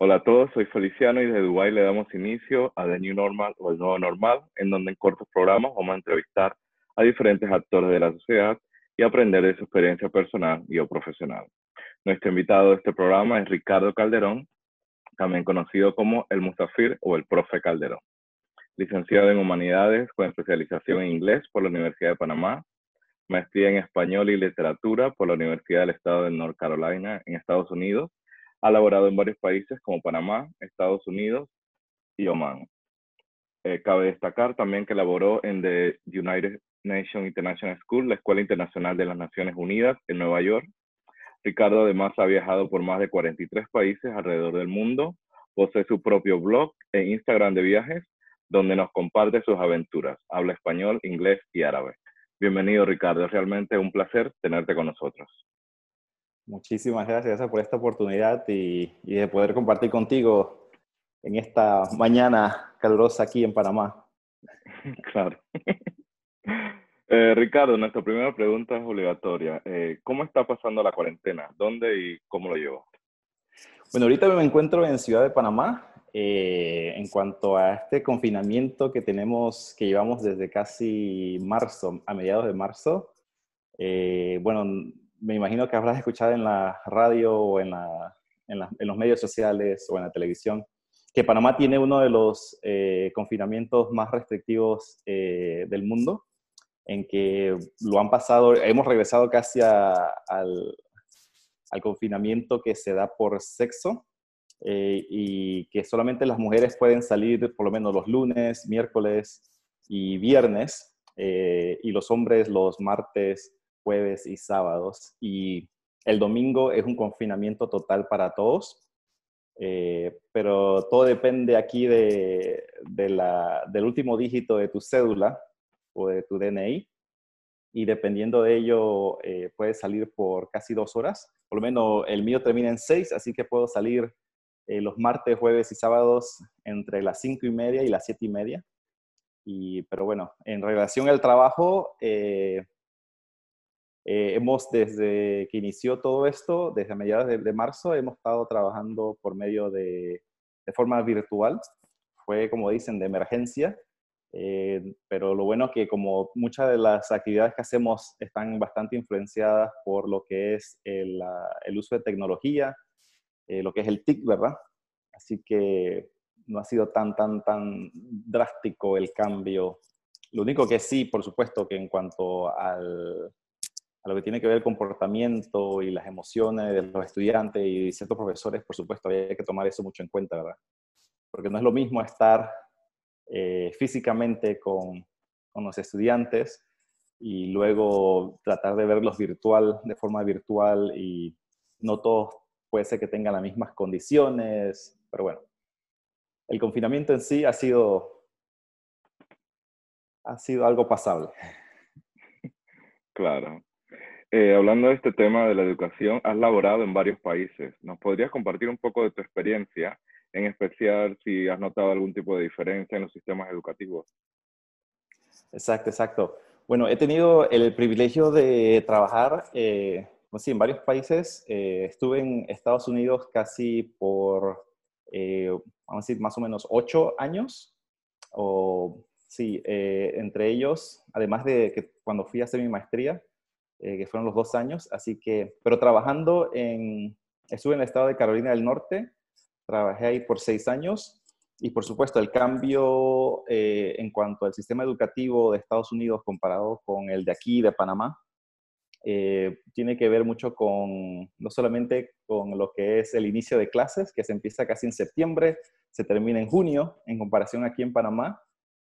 Hola a todos, soy Feliciano y desde Dubái le damos inicio a The New Normal o El Nuevo Normal, en donde en cortos programas vamos a entrevistar a diferentes actores de la sociedad y aprender de su experiencia personal y o profesional. Nuestro invitado de este programa es Ricardo Calderón, también conocido como el Mustafir o el Profe Calderón. Licenciado en Humanidades con especialización en Inglés por la Universidad de Panamá, maestría en Español y Literatura por la Universidad del Estado de North Carolina en Estados Unidos ha laborado en varios países como Panamá, Estados Unidos y Oman. Eh, cabe destacar también que laboró en The United Nations International School, la Escuela Internacional de las Naciones Unidas en Nueva York. Ricardo además ha viajado por más de 43 países alrededor del mundo, posee su propio blog e Instagram de viajes, donde nos comparte sus aventuras. Habla español, inglés y árabe. Bienvenido Ricardo, es realmente un placer tenerte con nosotros. Muchísimas gracias, por esta oportunidad y, de poder compartir contigo en esta mañana calurosa aquí en Panamá. Claro. Eh, Ricardo, nuestra primera pregunta es obligatoria. Eh, ¿Cómo está pasando la cuarentena? ¿Dónde y cómo lo llevo? Bueno, ahorita me encuentro en Ciudad de Panamá. Eh, en cuanto a este confinamiento que tenemos, que llevamos desde casi marzo, a mediados de marzo, bueno, me imagino que habrás escuchado en la radio o en, los medios sociales o en la televisión que Panamá tiene uno de los eh, confinamientos más restrictivos eh, del mundo, en que lo han pasado, hemos regresado casi al, confinamiento que se da por sexo eh, y que solamente las mujeres pueden salir por lo menos los lunes, miércoles y viernes, y los hombres los martes, jueves y sábados. Y el domingo es un confinamiento total para todos. Eh, pero todo depende aquí de, del último dígito de tu cédula o de tu DNI. Y dependiendo de ello, eh, puedes salir por casi dos horas. Por lo menos el mío termina en seis, así que puedo salir eh, los martes, jueves y sábados entre las cinco y media y las siete y media. Y, pero bueno, en relación al trabajo, eh, hemos, desde que inició todo esto, desde mediados de, marzo, hemos estado trabajando por medio de, de, forma virtual. Fue, como dicen, de emergencia. Eh, pero lo bueno es que como muchas de las actividades que hacemos están bastante influenciadas por lo que es el, el uso de tecnología, eh, lo que es el TIC, ¿verdad? Así que no ha sido tan, tan, tan drástico el cambio. Lo único que sí, por supuesto, que en cuanto al, a lo que tiene que ver el comportamiento y las emociones de los estudiantes y ciertos profesores, por supuesto, hay que tomar eso mucho en cuenta, ¿verdad? Porque no es lo mismo estar eh, físicamente con, con, los estudiantes y luego tratar de verlos virtual, de forma virtual y no todos puede ser que tengan las mismas condiciones, pero bueno, el confinamiento en sí ha sido, ha sido algo pasable. Claro. Eh, hablando de este tema de la educación, has laborado en varios países. ¿Nos podrías compartir un poco de tu experiencia, en especial si has notado algún tipo de diferencia en los sistemas educativos? Exacto, exacto. Bueno, he tenido el privilegio de trabajar eh, pues en varios países. Eh, estuve en Estados Unidos casi por, vamos a decir, más o menos ocho años. O, sí, entre ellos, además de que cuando fui a hacer mi maestría, eh, que fueron los dos años, así que, pero trabajando en, estuve en el estado de Carolina del Norte, trabajé ahí por seis años y por supuesto el cambio eh, en cuanto al sistema educativo de Estados Unidos comparado con el de aquí, de Panamá, eh, tiene que ver mucho con, no solamente con lo que es el inicio de clases, que se empieza casi en septiembre, se termina en junio, en comparación aquí en Panamá,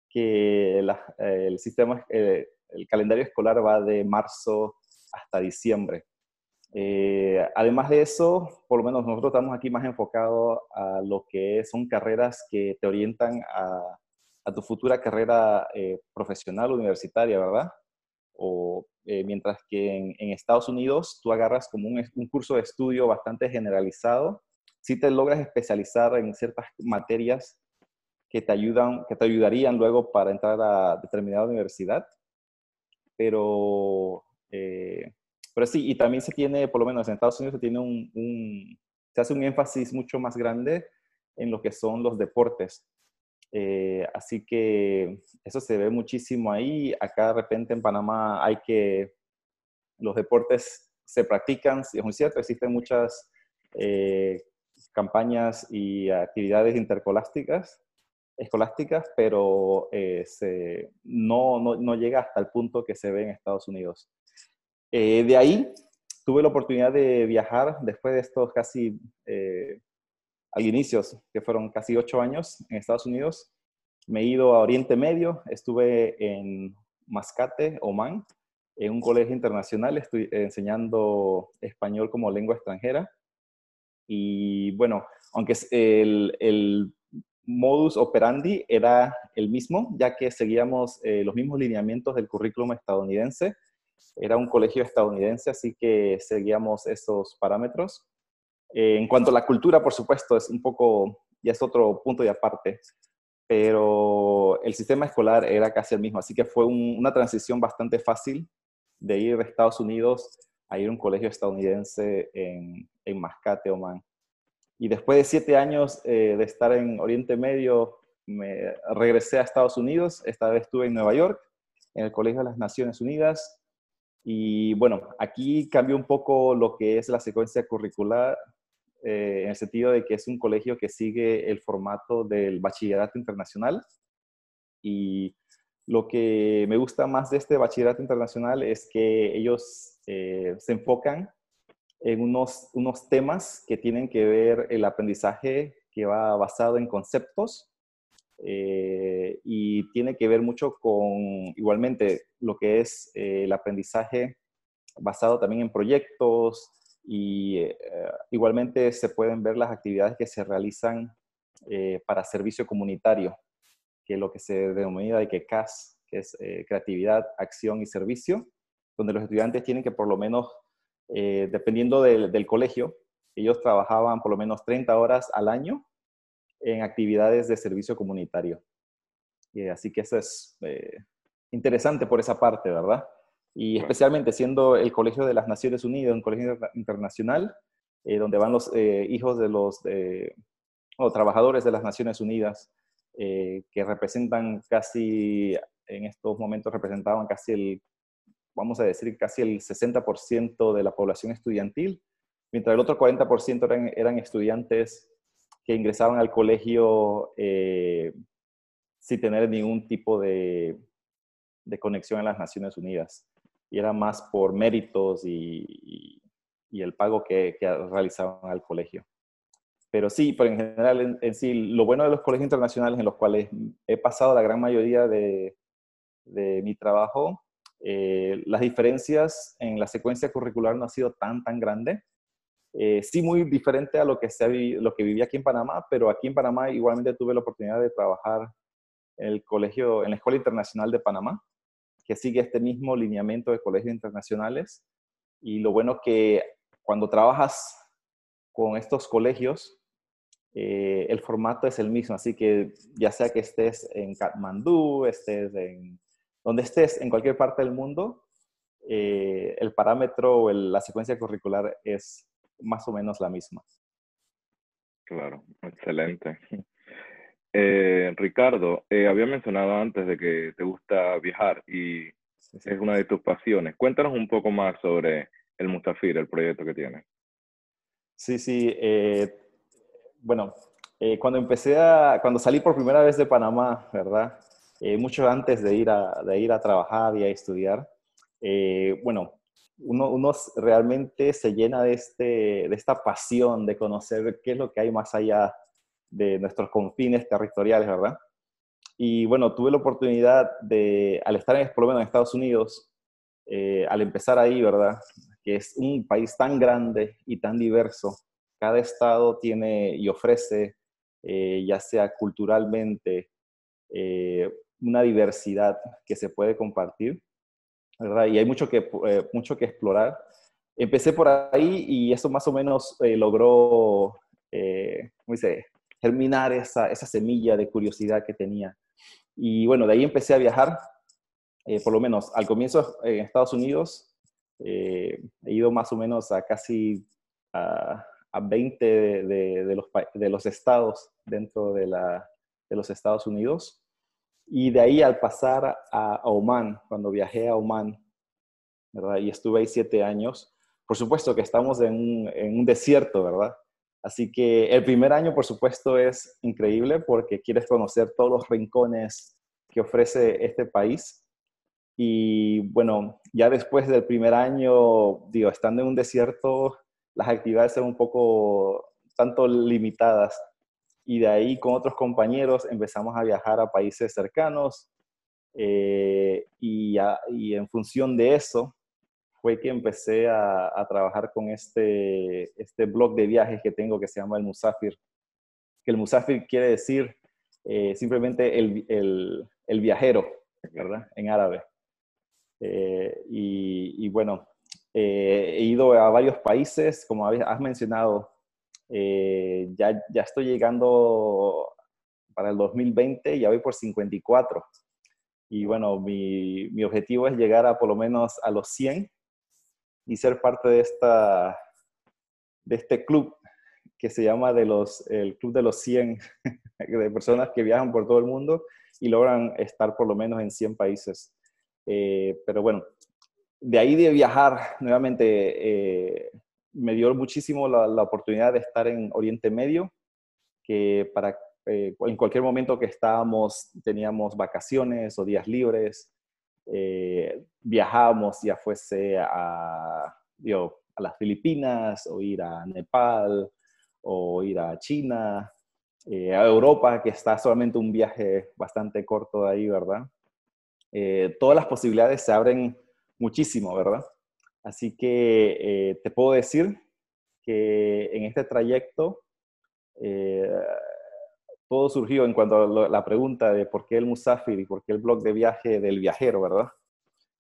que el sistema, el calendario escolar va de marzo hasta diciembre. Eh, además de eso, por lo menos nosotros estamos aquí más enfocados a lo que son carreras que te orientan a, tu futura carrera eh, profesional universitaria, ¿verdad? O eh, mientras que en, Estados Unidos tú agarras como un, un, curso de estudio bastante generalizado, si te logras especializar en ciertas materias que te ayudan, que te ayudarían luego para entrar a determinada universidad, pero eh, pero sí, y también se tiene, por lo menos en Estados Unidos, se tiene un, se hace un énfasis mucho más grande en lo que son los deportes. Eh, así que eso se ve muchísimo ahí. Acá de repente en Panamá hay que, los deportes se practican, es muy cierto, existen muchas eh, campañas y actividades intercolásticas, escolásticas, pero eh, no, no, no, llega hasta el punto que se ve en Estados Unidos. De ahí tuve la oportunidad de viajar después de estos casi al inicios, que fueron casi ocho años en Estados Unidos. Me he ido a Oriente Medio, estuve en Mascate, Oman, en un colegio internacional, estoy enseñando español como lengua extranjera. Y bueno, aunque el, el modus operandi era el mismo, ya que seguíamos eh, los mismos lineamientos del currículum estadounidense. Era un colegio estadounidense, así que seguíamos esos parámetros. Eh, en cuanto a la cultura, por supuesto, es un poco, ya es otro punto de aparte, pero el sistema escolar era casi el mismo, así que fue una transición bastante fácil de ir de Estados Unidos a ir a un colegio estadounidense en, en Mascate, Oman. Y después de siete años eh, de estar en Oriente Medio, me regresé a Estados Unidos, esta vez estuve en Nueva York, en el Colegio de las Naciones Unidas, y bueno, aquí cambió un poco lo que es la secuencia curricular eh, en el sentido de que es un colegio que sigue el formato del bachillerato internacional. Y lo que me gusta más de este bachillerato internacional es que ellos eh, se enfocan en unos, unos temas que tienen que ver el aprendizaje que va basado en conceptos eh, y tiene que ver mucho con igualmente lo que es el aprendizaje basado también en proyectos, y eh, igualmente se pueden ver las actividades que se realizan eh, para servicio comunitario, que es lo que se denomina de que CAS, que es eh, creatividad, acción y servicio, donde los estudiantes tienen que por lo menos, dependiendo del, del, colegio, ellos trabajaban por lo menos 30 horas al año en actividades de servicio comunitario. así que eso es interesante por esa parte, ¿verdad? y especialmente siendo el Colegio de las Naciones Unidas, un colegio internacional, eh, donde van los eh, hijos de los o trabajadores de las Naciones Unidas, eh, que representan casi, en estos momentos representaban casi el, vamos a decir, casi el 60% de la población estudiantil, mientras el otro 40% eran, eran estudiantes que ingresaban al colegio sin tener ningún tipo de, de conexión a las Naciones Unidas y era más por méritos y, y, el pago que, que, realizaban al colegio. Pero sí, pero en general, en, sí, lo bueno de los colegios internacionales en los cuales he pasado la gran mayoría de, de mi trabajo, eh, las diferencias en la secuencia curricular no ha sido tan, tan grande. Eh, sí, muy diferente a lo que, se, lo que vivía aquí en Panamá, pero aquí en Panamá igualmente tuve la oportunidad de trabajar en el colegio, en la Escuela Internacional de Panamá, que sigue este mismo lineamiento de colegios internacionales. Y lo bueno que cuando trabajas con estos colegios, eh, el formato es el mismo, así que ya sea que estés en Katmandú, estés en donde estés, en cualquier parte del mundo, eh, el parámetro o la secuencia curricular es más o menos la misma. Claro, excelente. Eh, Ricardo, eh, había mencionado antes de que te gusta viajar y es una de tus pasiones. Cuéntanos un poco más sobre el Mustafir, el proyecto que tienes. Sí, sí. Eh, bueno, cuando empecé a, cuando salí por primera vez de Panamá, ¿verdad? mucho antes de ir, a, de ir a trabajar y a estudiar, bueno, uno, uno, realmente se llena de, este, de esta pasión de conocer qué es lo que hay más allá de nuestros confines territoriales, ¿verdad? Y bueno, tuve la oportunidad de, al estar en, por lo menos en Estados Unidos, eh, al empezar ahí, ¿verdad? Que es un país tan grande y tan diverso. Cada estado tiene y ofrece, eh, ya sea culturalmente, eh, una diversidad que se puede compartir, ¿verdad? Y hay mucho que, mucho que explorar. Empecé por ahí y eso más o menos logró, ¿cómo dice? Terminar esa, esa semilla de curiosidad que tenía. Y bueno, de ahí empecé a viajar, eh, por lo menos al comienzo en Estados Unidos, eh, he ido más o menos a casi a, a 20 de, los, de los estados dentro de, la, de los Estados Unidos. Y de ahí al pasar a, Oman, cuando viajé a Oman, ¿verdad? Y estuve ahí siete años, por supuesto que estamos en en un desierto, ¿verdad? Así que el primer año, por supuesto, es increíble porque quieres conocer todos los rincones que ofrece este país. Y bueno, ya después del primer año, digo, estando en un desierto, las actividades son un poco tanto limitadas. Y de ahí con otros compañeros empezamos a viajar a países cercanos. Eh, y, y en función de eso, fue que empecé a, trabajar con este, este blog de viajes que tengo que se llama el Musafir. Que el Musafir quiere decir eh, simplemente el, el, el, viajero, ¿verdad? En árabe. Eh, y, bueno, eh, he ido a varios países, como has mencionado, ya, ya estoy llegando para el 2020, ya voy por 54. Y bueno, mi, mi objetivo es llegar a por lo menos a los 100 y ser parte de, esta, de este club que se llama de los, el Club de los 100, de personas que viajan por todo el mundo y logran estar por lo menos en 100 países. Eh, pero bueno, de ahí de viajar, nuevamente, eh, me dio muchísimo la, oportunidad de estar en Oriente Medio, que para, eh, en cualquier momento que estábamos, teníamos vacaciones o días libres, eh, viajamos, ya fuese a, a las Filipinas o ir a Nepal o ir a China, eh, a Europa, que está solamente un viaje bastante corto de ahí, ¿verdad? Eh, todas las posibilidades se abren muchísimo, ¿verdad? Así que te puedo decir que en este trayecto todo surgió en cuanto a la pregunta de por qué el Musafir y por qué el blog de viaje del viajero, ¿verdad?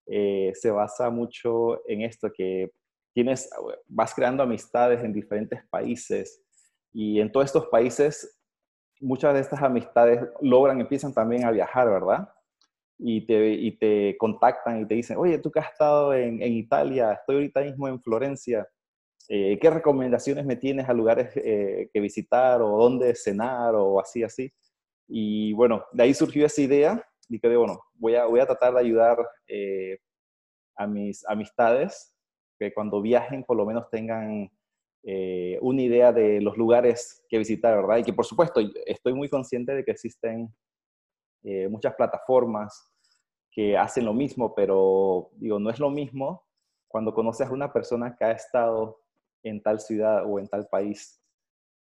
Eh, se basa mucho en esto que tienes, vas creando amistades en diferentes países y en todos estos países muchas de estas amistades logran, empiezan también a viajar, ¿verdad? Y te, y te contactan y te dicen, oye, tú que has estado en, en Italia, estoy ahorita mismo en Florencia, eh, ¿qué recomendaciones me tienes a lugares eh, que visitar o dónde cenar o así, así? Y bueno, de ahí surgió esa idea y que bueno, voy a, voy a tratar de ayudar eh, a mis amistades que cuando viajen por lo menos tengan una idea de los lugares que visitar, ¿verdad? Y que por supuesto estoy muy consciente de que existen muchas plataformas que hacen lo mismo, pero digo, no es lo mismo cuando conoces a una persona que ha estado en tal ciudad o en tal país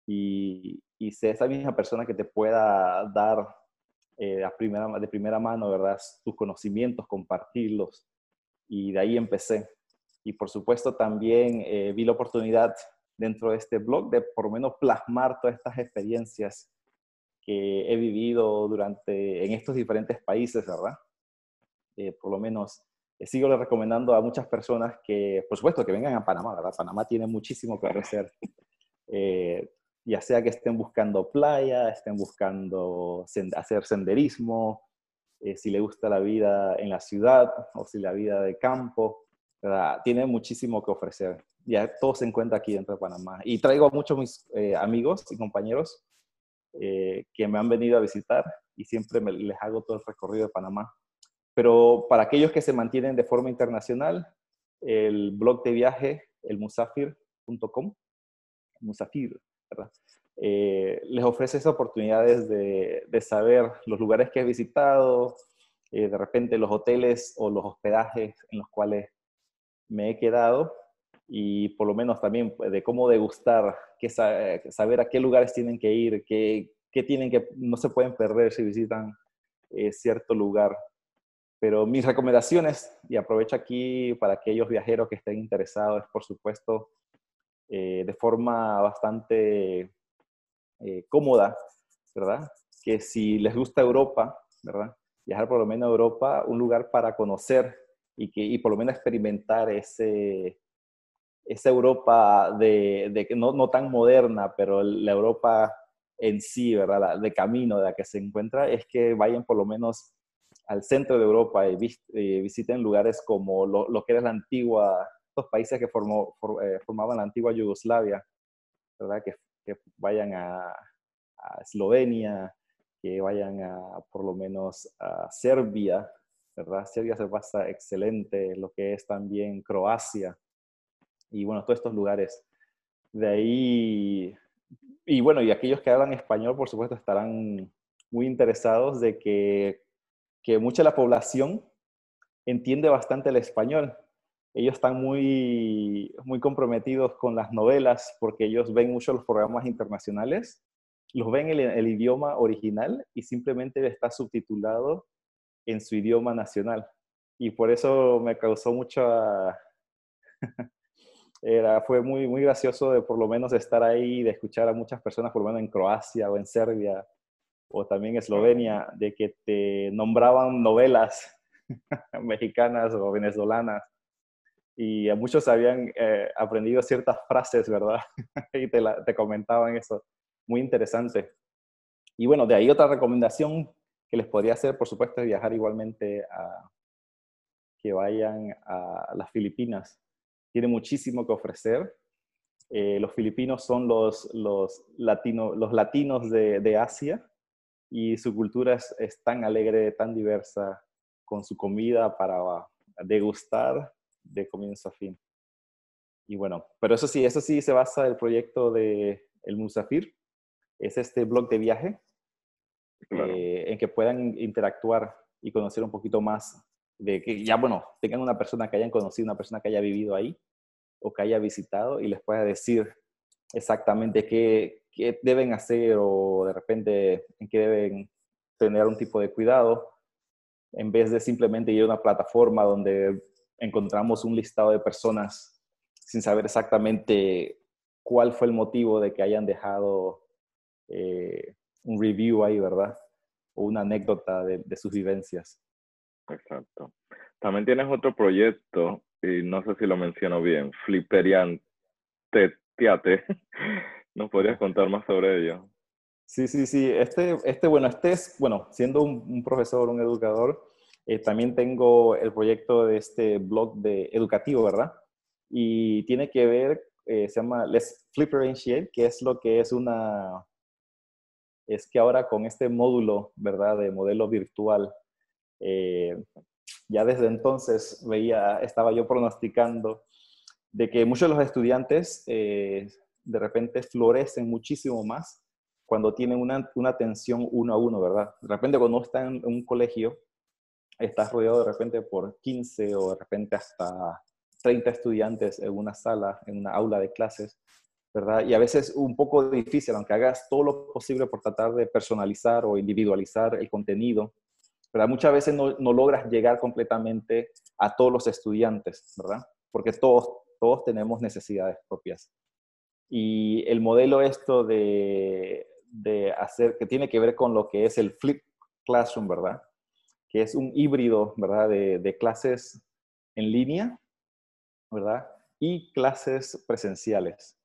y, y sea esa misma persona que te pueda dar eh, de primera mano, ¿verdad? Tus conocimientos, compartirlos. Y de ahí empecé. Y por supuesto también eh, vi la oportunidad dentro de este blog de por lo menos plasmar todas estas experiencias que he vivido durante, en estos diferentes países, ¿verdad? Eh, por lo menos eh, sigo recomendando a muchas personas que, por supuesto, que vengan a Panamá, ¿verdad? Panamá tiene muchísimo que ofrecer. Eh, ya sea que estén buscando playa, estén buscando hacer senderismo, eh, si le gusta la vida en la ciudad o si la vida de campo, ¿verdad? tiene muchísimo que ofrecer. Ya todo se encuentra aquí dentro de Panamá. Y traigo a muchos mis amigos y compañeros que me han venido a visitar y siempre les hago todo el recorrido de Panamá. Pero para aquellos que se mantienen de forma internacional, el blog de viaje, el musafir.com, musafir, ¿verdad? Eh, les ofrece esas oportunidades de, de, saber los lugares que he visitado, eh, de repente los hoteles o los hospedajes en los cuales me he quedado y por lo menos también de cómo degustar, qué, saber a qué lugares tienen que ir, qué, qué tienen que, no se pueden perder si visitan eh, cierto lugar. Pero mis recomendaciones, y aprovecho aquí para aquellos viajeros que estén interesados, es por supuesto eh, de forma bastante eh, cómoda, ¿verdad? Que si les gusta Europa, ¿verdad? Viajar por lo menos a Europa, un lugar para conocer y, que, y por lo menos experimentar ese, esa Europa de, de no, no, tan moderna, pero la Europa en sí, ¿verdad? de camino de la que se encuentra, es que vayan por lo menos al centro de Europa y, visiten lugares como lo, que era la antigua, los países que formó, eh, formaban la antigua Yugoslavia, ¿verdad? Que, que vayan a, a, Eslovenia, que vayan a por lo menos a Serbia, ¿verdad? Serbia se pasa excelente, lo que es también Croacia y bueno, todos estos lugares. De ahí, y bueno, y aquellos que hablan español, por supuesto, estarán muy interesados de que, que mucha de la población entiende bastante el español. Ellos están muy, muy comprometidos con las novelas porque ellos ven mucho los programas internacionales, los ven en el, el idioma original y simplemente está subtitulado en su idioma nacional. Y por eso me causó mucha... Era, fue muy, muy gracioso de por lo menos estar ahí, de escuchar a muchas personas, por lo menos en Croacia o en Serbia o también Eslovenia, de que te nombraban novelas mexicanas o venezolanas y a muchos habían eh, aprendido ciertas frases, ¿verdad? y te, te comentaban eso. Muy interesante. Y bueno, de ahí otra recomendación que les podría hacer, por supuesto, es viajar igualmente a que vayan a las Filipinas. Tiene muchísimo que ofrecer. Eh, los filipinos son los, los, latino, los latinos de, de, Asia y su cultura es, es, tan alegre, tan diversa, con su comida para degustar de comienzo a fin. Y bueno, pero eso sí, eso sí se basa el proyecto de El Musafir. Es este blog de viaje claro. eh, en que puedan interactuar y conocer un poquito más de que ya, bueno, tengan una persona que hayan conocido, una persona que haya vivido ahí o que haya visitado y les pueda decir exactamente qué, qué deben hacer o de repente en qué deben tener un tipo de cuidado, en vez de simplemente ir a una plataforma donde encontramos un listado de personas sin saber exactamente cuál fue el motivo de que hayan dejado eh, un review ahí, ¿verdad? O una anécdota de, de sus vivencias. Exacto. También tienes otro proyecto, y no sé si lo menciono bien, Flipperian Teate. ¿Nos podrías contar más sobre ello? Sí, sí, sí. Este, este bueno, este es, bueno, siendo un, profesor, un educador, eh, también tengo el proyecto de este blog de educativo, ¿verdad? Y tiene que ver, eh, se llama Let's Flipperentiate, que es lo que es una, es que ahora con este módulo, ¿verdad? De modelo virtual, eh, ya desde entonces veía, estaba yo pronosticando de que muchos de los estudiantes eh, de repente florecen muchísimo más cuando tienen una, una, atención uno a uno, ¿verdad? De repente cuando está en un colegio, estás rodeado de repente por 15 o de repente hasta 30 estudiantes en una sala, en una aula de clases, ¿verdad? Y a veces un poco difícil, aunque hagas todo lo posible por tratar de personalizar o individualizar el contenido, ¿verdad? Muchas veces no, no logras llegar completamente a todos los estudiantes, ¿verdad? Porque todos, todos tenemos necesidades propias. Y el modelo esto de, de hacer, que tiene que ver con lo que es el flip classroom, ¿verdad? Que es un híbrido, ¿verdad? De, de clases en línea, ¿verdad? Y clases presenciales,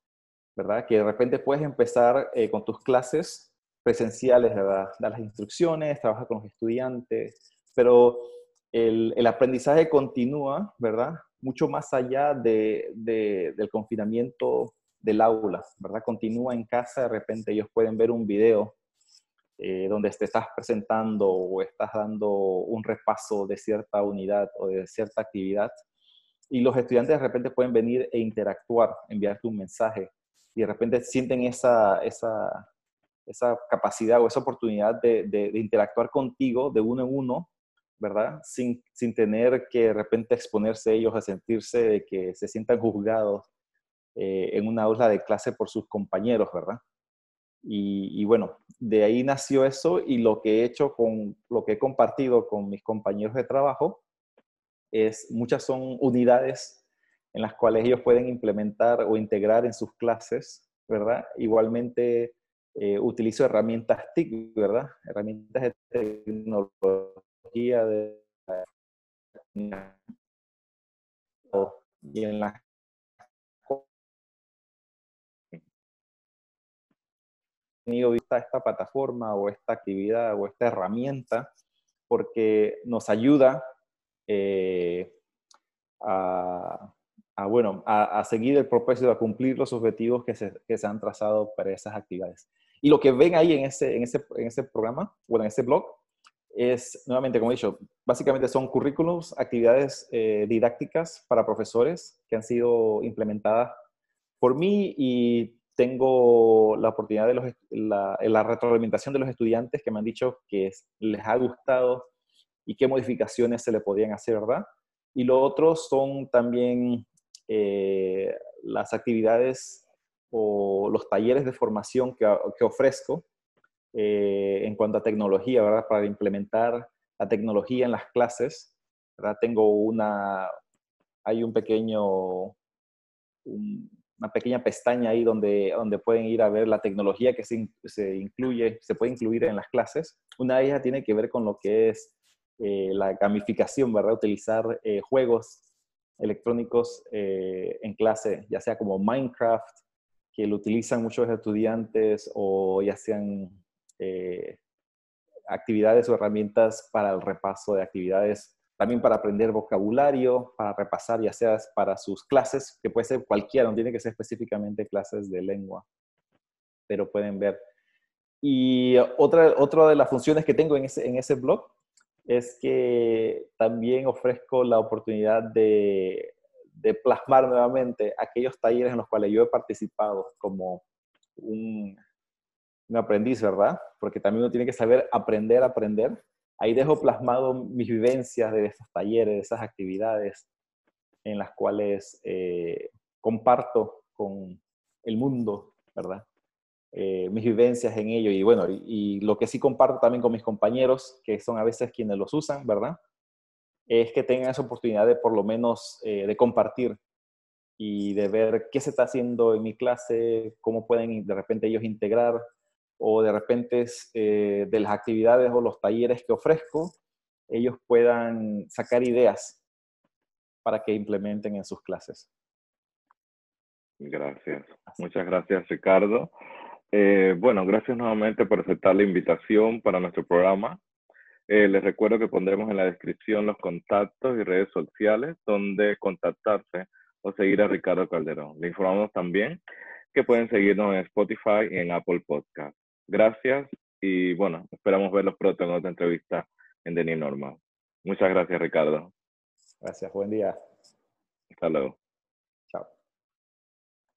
¿verdad? Que de repente puedes empezar eh, con tus clases presenciales, ¿verdad? Dar las instrucciones, trabajar con los estudiantes, pero el, el aprendizaje continúa, ¿verdad? Mucho más allá de, de, del confinamiento del aula, ¿verdad? Continúa en casa, de repente ellos pueden ver un video eh, donde te estás presentando o estás dando un repaso de cierta unidad o de cierta actividad y los estudiantes de repente pueden venir e interactuar, enviarte un mensaje y de repente sienten esa, esa, esa capacidad o esa oportunidad de, de, interactuar contigo de uno en uno, ¿verdad? Sin, sin tener que de repente exponerse ellos a sentirse de que se sientan juzgados eh, en una aula de clase por sus compañeros, ¿verdad? Y, y, bueno, de ahí nació eso y lo que he hecho con lo que he compartido con mis compañeros de trabajo es, muchas son unidades en las cuales ellos pueden implementar o integrar en sus clases, ¿verdad? Igualmente eh, utilizo herramientas TIC, ¿verdad? Herramientas de tecnología de, y en las tenido vista esta plataforma o esta actividad o esta herramienta porque nos ayuda eh, a, a bueno, a, seguir el propósito, a cumplir los objetivos que se, que se, han trazado para esas actividades. Y lo que ven ahí en ese, en ese, en ese programa, bueno, en ese blog, es, nuevamente, como he dicho, básicamente son currículums, actividades eh, didácticas para profesores que han sido implementadas por mí y tengo la oportunidad de los, la, la, retroalimentación de los estudiantes que me han dicho que les ha gustado y qué modificaciones se le podían hacer, ¿verdad? Y lo otro son también eh, las actividades o los talleres de formación que, que ofrezco eh, en cuanto a tecnología, ¿verdad? Para implementar la tecnología en las clases, ¿verdad? Tengo una, hay un pequeño, una pequeña pestaña ahí donde, donde pueden ir a ver la tecnología que se, incluye, se puede incluir en las clases. Una de ellas tiene que ver con lo que es eh, la gamificación, ¿verdad? Utilizar eh, juegos electrónicos eh, en clase, ya sea como Minecraft, que lo utilizan muchos estudiantes, o ya sean actividades o herramientas para el repaso de actividades también para aprender vocabulario, para repasar, ya sea para sus clases, que puede ser cualquiera, no tiene que ser específicamente clases de lengua, pero pueden ver. Y otra, otra de las funciones que tengo en ese, en ese blog es que también ofrezco la oportunidad de, de plasmar nuevamente aquellos talleres en los cuales yo he participado como un, un aprendiz, ¿verdad? Porque también uno tiene que saber aprender aprender ahí dejo plasmado mis vivencias de estos talleres, de esas actividades en las cuales eh, comparto con el mundo, ¿verdad? Eh, mis vivencias en ello y bueno, y, lo que sí comparto también con mis compañeros, que son a veces quienes los usan, ¿verdad? Es que tengan esa oportunidad de por lo menos eh, de compartir y de ver qué se está haciendo en mi clase, cómo pueden de repente ellos integrar o de repente eh, de las actividades o los talleres que ofrezco, ellos puedan sacar ideas para que implementen en sus clases. Gracias. Muchas gracias, Ricardo. Eh, bueno, gracias nuevamente por aceptar la invitación para nuestro programa. Eh, les recuerdo que pondremos en la descripción los contactos y redes sociales donde contactarse o seguir a Ricardo Calderón. Le informamos también que pueden seguirnos en Spotify y en Apple Podcast. Gracias y bueno, esperamos verlos pronto en otra entrevista en The Normal. Muchas gracias, Ricardo. Gracias, buen día. Hasta luego.